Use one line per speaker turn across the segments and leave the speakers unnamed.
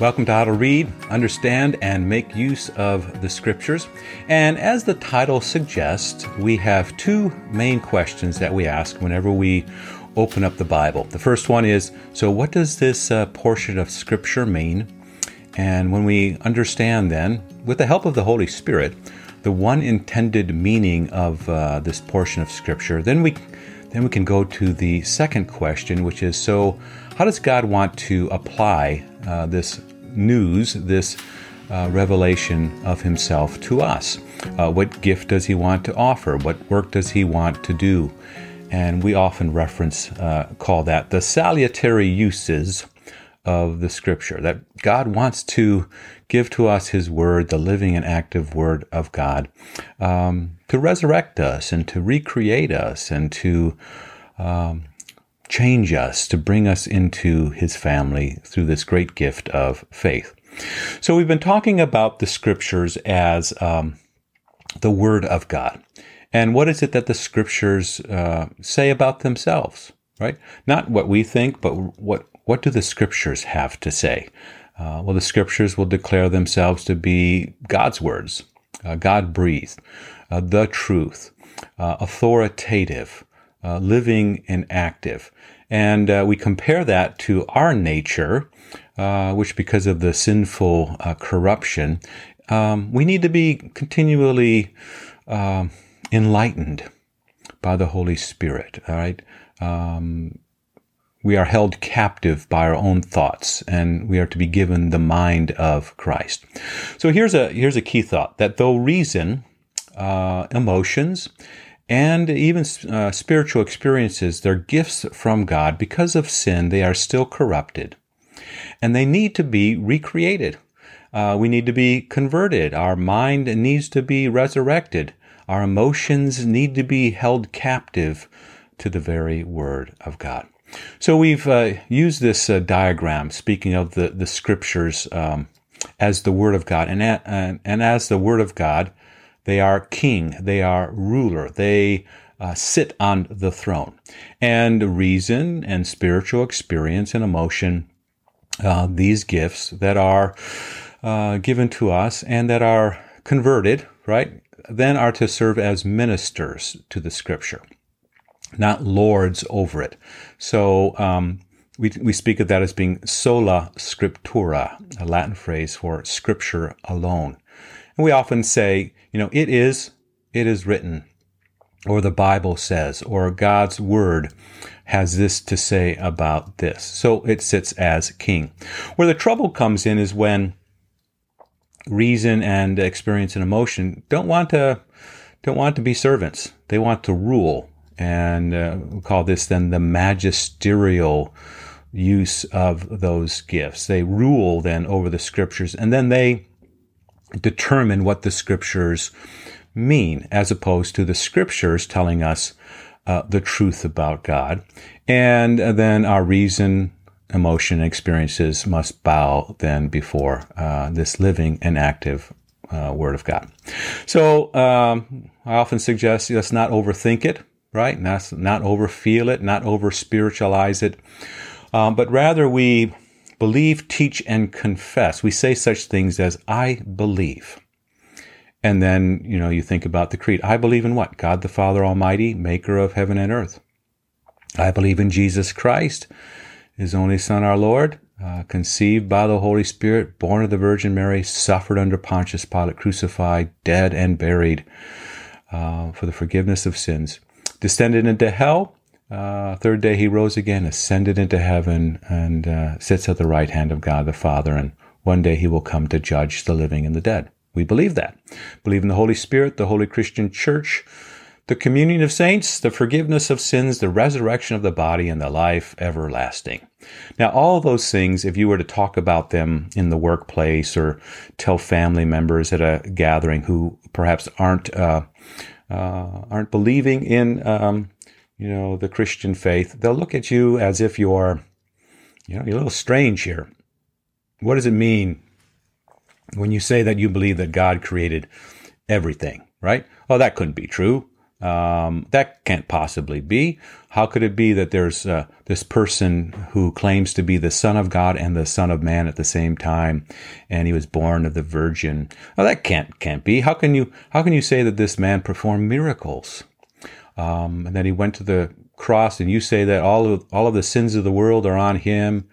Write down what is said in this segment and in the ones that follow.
Welcome to How to Read, Understand, and Make Use of the Scriptures. And as the title suggests, we have two main questions that we ask whenever we open up the Bible. The first one is So, what does this uh, portion of Scripture mean? And when we understand, then, with the help of the Holy Spirit, the one intended meaning of uh, this portion of Scripture, then we then we can go to the second question, which is so, how does God want to apply uh, this news, this uh, revelation of himself to us. Uh, what gift does he want to offer? What work does he want to do? And we often reference, uh, call that the salutary uses of the scripture, that God wants to give to us his word, the living and active word of God, um, to resurrect us and to recreate us and to um, change us, to bring us into his family through this great gift of faith. So we've been talking about the scriptures as um, the word of God. And what is it that the scriptures uh, say about themselves, right? Not what we think, but what, what do the scriptures have to say? Uh, well, the scriptures will declare themselves to be God's words, uh, God breathed, uh, the truth, uh, authoritative, uh, living and active. And uh, we compare that to our nature, uh, which, because of the sinful uh, corruption, um, we need to be continually um, enlightened by the Holy Spirit. All right. Um, we are held captive by our own thoughts and we are to be given the mind of Christ. So here's a, here's a key thought that though reason, uh, emotions, and even uh, spiritual experiences, they're gifts from God. Because of sin, they are still corrupted and they need to be recreated. Uh, we need to be converted. Our mind needs to be resurrected. Our emotions need to be held captive to the very Word of God. So we've uh, used this uh, diagram, speaking of the, the scriptures um, as the Word of God. And, and, and as the Word of God, they are king. They are ruler. They uh, sit on the throne. And reason and spiritual experience and emotion, uh, these gifts that are uh, given to us and that are converted, right, then are to serve as ministers to the scripture, not lords over it. So, um, we, we speak of that as being sola scriptura, a Latin phrase for scripture alone. And we often say, you know, it is, it is written, or the Bible says, or God's word has this to say about this. So it sits as king. Where the trouble comes in is when reason and experience and emotion don't want to don't want to be servants. They want to rule, and uh, we call this then the magisterial use of those gifts. They rule then over the scriptures, and then they determine what the scriptures mean, as opposed to the scriptures telling us uh, the truth about God. And then our reason, emotion, experiences must bow then before uh, this living and active uh, Word of God. So um, I often suggest let's not overthink it, right? Not, not overfeel it, not over spiritualize it, um, but rather we believe, teach, and confess. We say such things as, I believe. And then, you know, you think about the creed. I believe in what? God the Father Almighty, maker of heaven and earth. I believe in Jesus Christ, his only Son, our Lord, uh, conceived by the Holy Spirit, born of the Virgin Mary, suffered under Pontius Pilate, crucified, dead, and buried uh, for the forgiveness of sins, descended into hell, uh, third day he rose again, ascended into heaven, and uh, sits at the right hand of God the Father. And one day he will come to judge the living and the dead. We believe that. Believe in the Holy Spirit, the Holy Christian Church, the communion of saints, the forgiveness of sins, the resurrection of the body, and the life everlasting. Now, all those things, if you were to talk about them in the workplace or tell family members at a gathering who perhaps aren't uh, uh, aren't believing in um, you know, the Christian faith, they'll look at you as if you're, you know, you're a little strange here. What does it mean when you say that you believe that God created everything, right? Oh, that couldn't be true. Um, that can't possibly be. How could it be that there's uh, this person who claims to be the Son of God and the Son of Man at the same time, and he was born of the Virgin? Oh, that can't can't be. How can you how can you say that this man performed miracles, um, and that he went to the cross, and you say that all of all of the sins of the world are on him,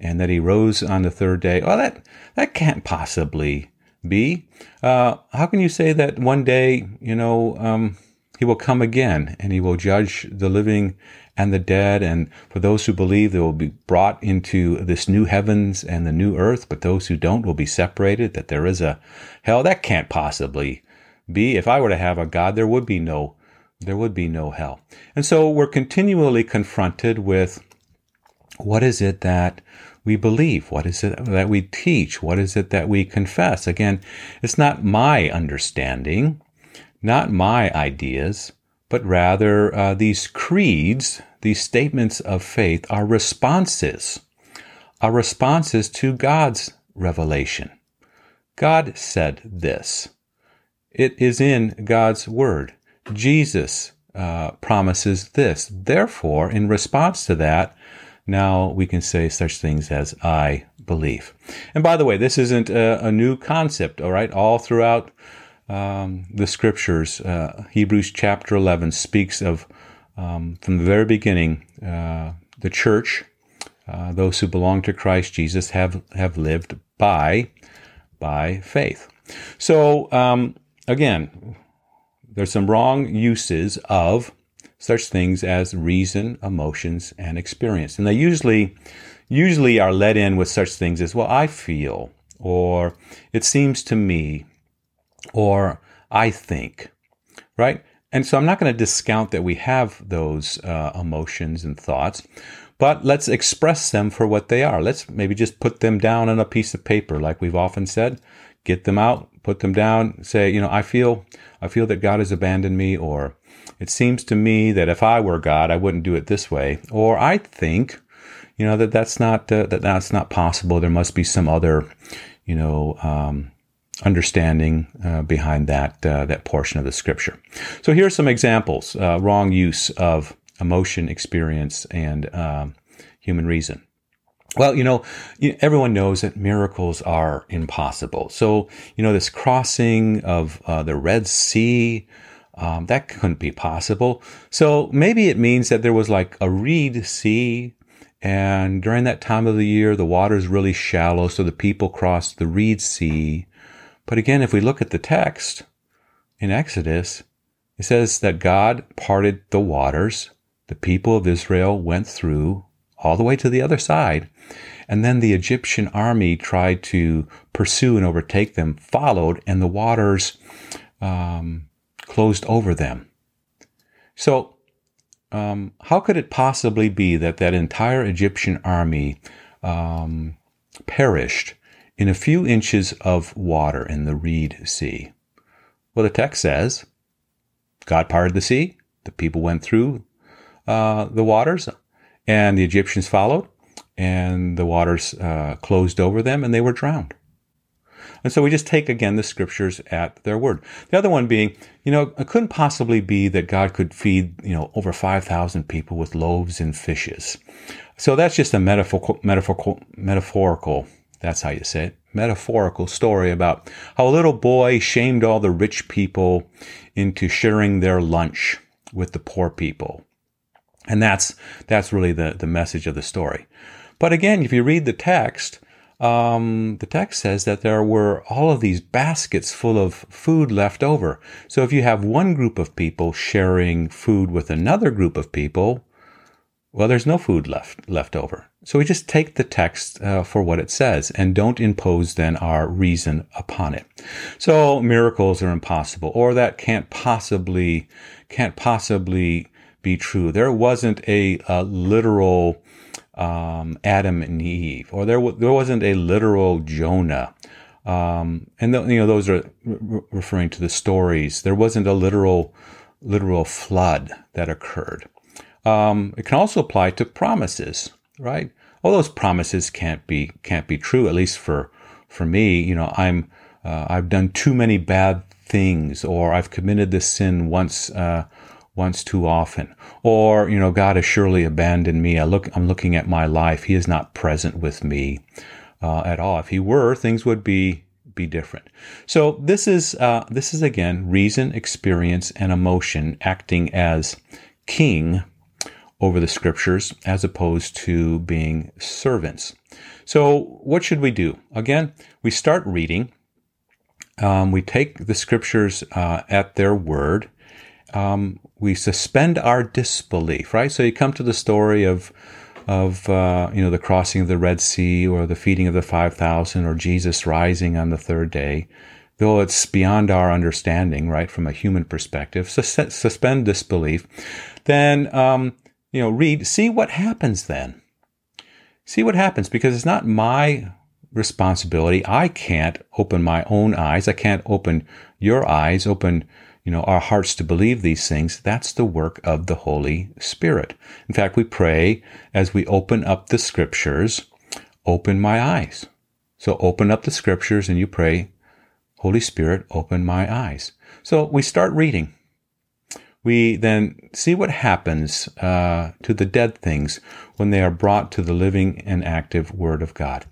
and that he rose on the third day? Oh, that that can't possibly be. Uh, how can you say that one day, you know? Um, he will come again and he will judge the living and the dead. And for those who believe, they will be brought into this new heavens and the new earth. But those who don't will be separated, that there is a hell. That can't possibly be. If I were to have a God, there would be no, there would be no hell. And so we're continually confronted with what is it that we believe? What is it that we teach? What is it that we confess? Again, it's not my understanding not my ideas, but rather uh, these creeds, these statements of faith are responses, are responses to God's revelation. God said this. It is in God's word. Jesus uh, promises this. Therefore, in response to that, now we can say such things as I believe. And by the way, this isn't a, a new concept, all right? All throughout um, the scriptures, uh, Hebrews chapter 11 speaks of, um, from the very beginning, uh, the church, uh, those who belong to Christ Jesus, have, have lived by, by faith. So, um, again, there's some wrong uses of such things as reason, emotions, and experience. And they usually, usually are led in with such things as, well, I feel, or it seems to me, or I think, right? And so I'm not going to discount that we have those uh, emotions and thoughts, but let's express them for what they are. Let's maybe just put them down on a piece of paper, like we've often said. Get them out, put them down, say, you know, I feel, I feel that God has abandoned me, or it seems to me that if I were God, I wouldn't do it this way, or I think, you know, that that's not uh, that that's not possible. There must be some other, you know, um, understanding uh, behind that uh, that portion of the scripture. So here are some examples: uh, wrong use of emotion, experience, and um, human reason. Well, you know, everyone knows that miracles are impossible. So, you know, this crossing of uh, the Red Sea, um, that couldn't be possible. So maybe it means that there was like a reed sea and during that time of the year, the water is really shallow, so the people crossed the Reed Sea but again, if we look at the text in Exodus, it says that God parted the waters. The people of Israel went through all the way to the other side. And then the Egyptian army tried to pursue and overtake them, followed, and the waters um, closed over them. So, um, how could it possibly be that that entire Egyptian army um, perished in a few inches of water in the Reed Sea. Well, the text says God parted the sea, the people went through uh, the waters, and the Egyptians followed, and the waters uh, closed over them, and they were drowned. And so we just take again the scriptures at their word. The other one being, you know, it couldn't possibly be that God could feed, you know, over 5,000 people with loaves and fishes. So that's just a metaphorical, metaphorical, metaphorical that's how you say it, metaphorical story about how a little boy shamed all the rich people into sharing their lunch with the poor people. And that's, that's really the, the message of the story. But again, if you read the text, um, the text says that there were all of these baskets full of food left over. So if you have one group of people sharing food with another group of people, well, there's no food left left over. So we just take the text uh, for what it says and don't impose then our reason upon it. So miracles are impossible, or that can't possibly can't possibly be true. There wasn't a, a literal um, Adam and Eve, or there w- there wasn't a literal Jonah. Um, and the, you know those are re- referring to the stories. There wasn't a literal literal flood that occurred. Um, it can also apply to promises, right? All those promises can't be can't be true. At least for for me, you know, I'm uh, I've done too many bad things, or I've committed this sin once uh, once too often. Or, you know, God has surely abandoned me. I look, I'm looking at my life. He is not present with me uh, at all. If he were, things would be be different. So this is uh, this is again reason, experience, and emotion acting as king over the scriptures as opposed to being servants. So what should we do? Again, we start reading. Um, we take the scriptures uh, at their word. Um, we suspend our disbelief, right? So you come to the story of of uh, you know the crossing of the Red Sea or the feeding of the five thousand or Jesus rising on the third day, though it's beyond our understanding, right, from a human perspective. Sus- suspend disbelief, then um, you know read, see what happens. Then see what happens because it's not my responsibility. I can't open my own eyes. I can't open your eyes. Open you know, our hearts to believe these things, that's the work of the Holy Spirit. In fact, we pray as we open up the scriptures, open my eyes. So open up the scriptures and you pray, Holy Spirit, open my eyes. So we start reading. We then see what happens uh, to the dead things when they are brought to the living and active Word of God.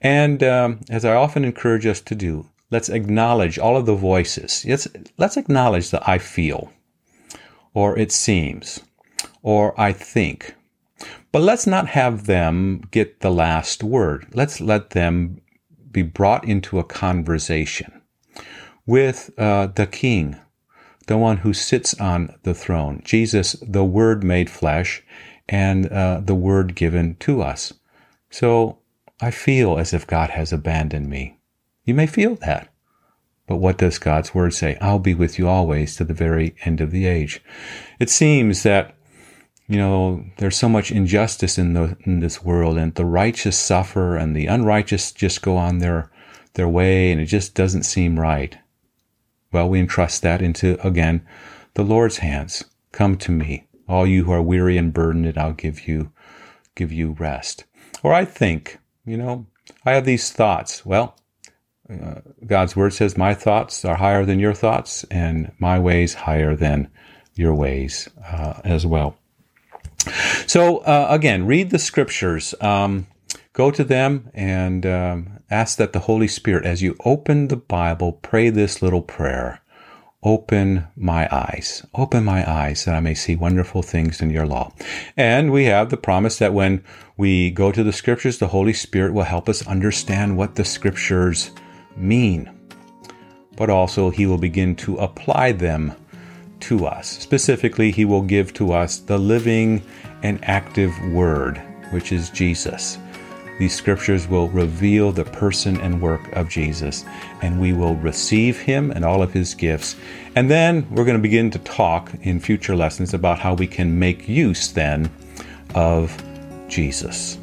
And um, as I often encourage us to do, let's acknowledge all of the voices. Let's, let's acknowledge that I feel, or it seems, or I think. But let's not have them get the last word. Let's let them be brought into a conversation with uh, the King, the one who sits on the throne, Jesus, the Word made flesh, and uh, the Word given to us. So I feel as if God has abandoned me. You may feel that. But what does God's word say? I'll be with you always to the very end of the age. It seems that, you know, there's so much injustice in the, in this world and the righteous suffer and the unrighteous just go on their, their way and it just doesn't seem right. Well, we entrust that into, again, the Lord's hands. Come to me, all you who are weary and burdened, and I'll give you, give you rest. Or I think, you know, I have these thoughts. Well, uh, God's word says, My thoughts are higher than your thoughts, and my ways higher than your ways uh, as well. So, uh, again, read the scriptures. Um, go to them and um, ask that the Holy Spirit, as you open the Bible, pray this little prayer Open my eyes, open my eyes that I may see wonderful things in your law. And we have the promise that when we go to the scriptures, the Holy Spirit will help us understand what the scriptures mean, but also he will begin to apply them to us. Specifically, he will give to us the living and active word, which is Jesus. These scriptures will reveal the person and work of Jesus, and we will receive him and all of his gifts. And then we're going to begin to talk in future lessons about how we can make use then of Jesus.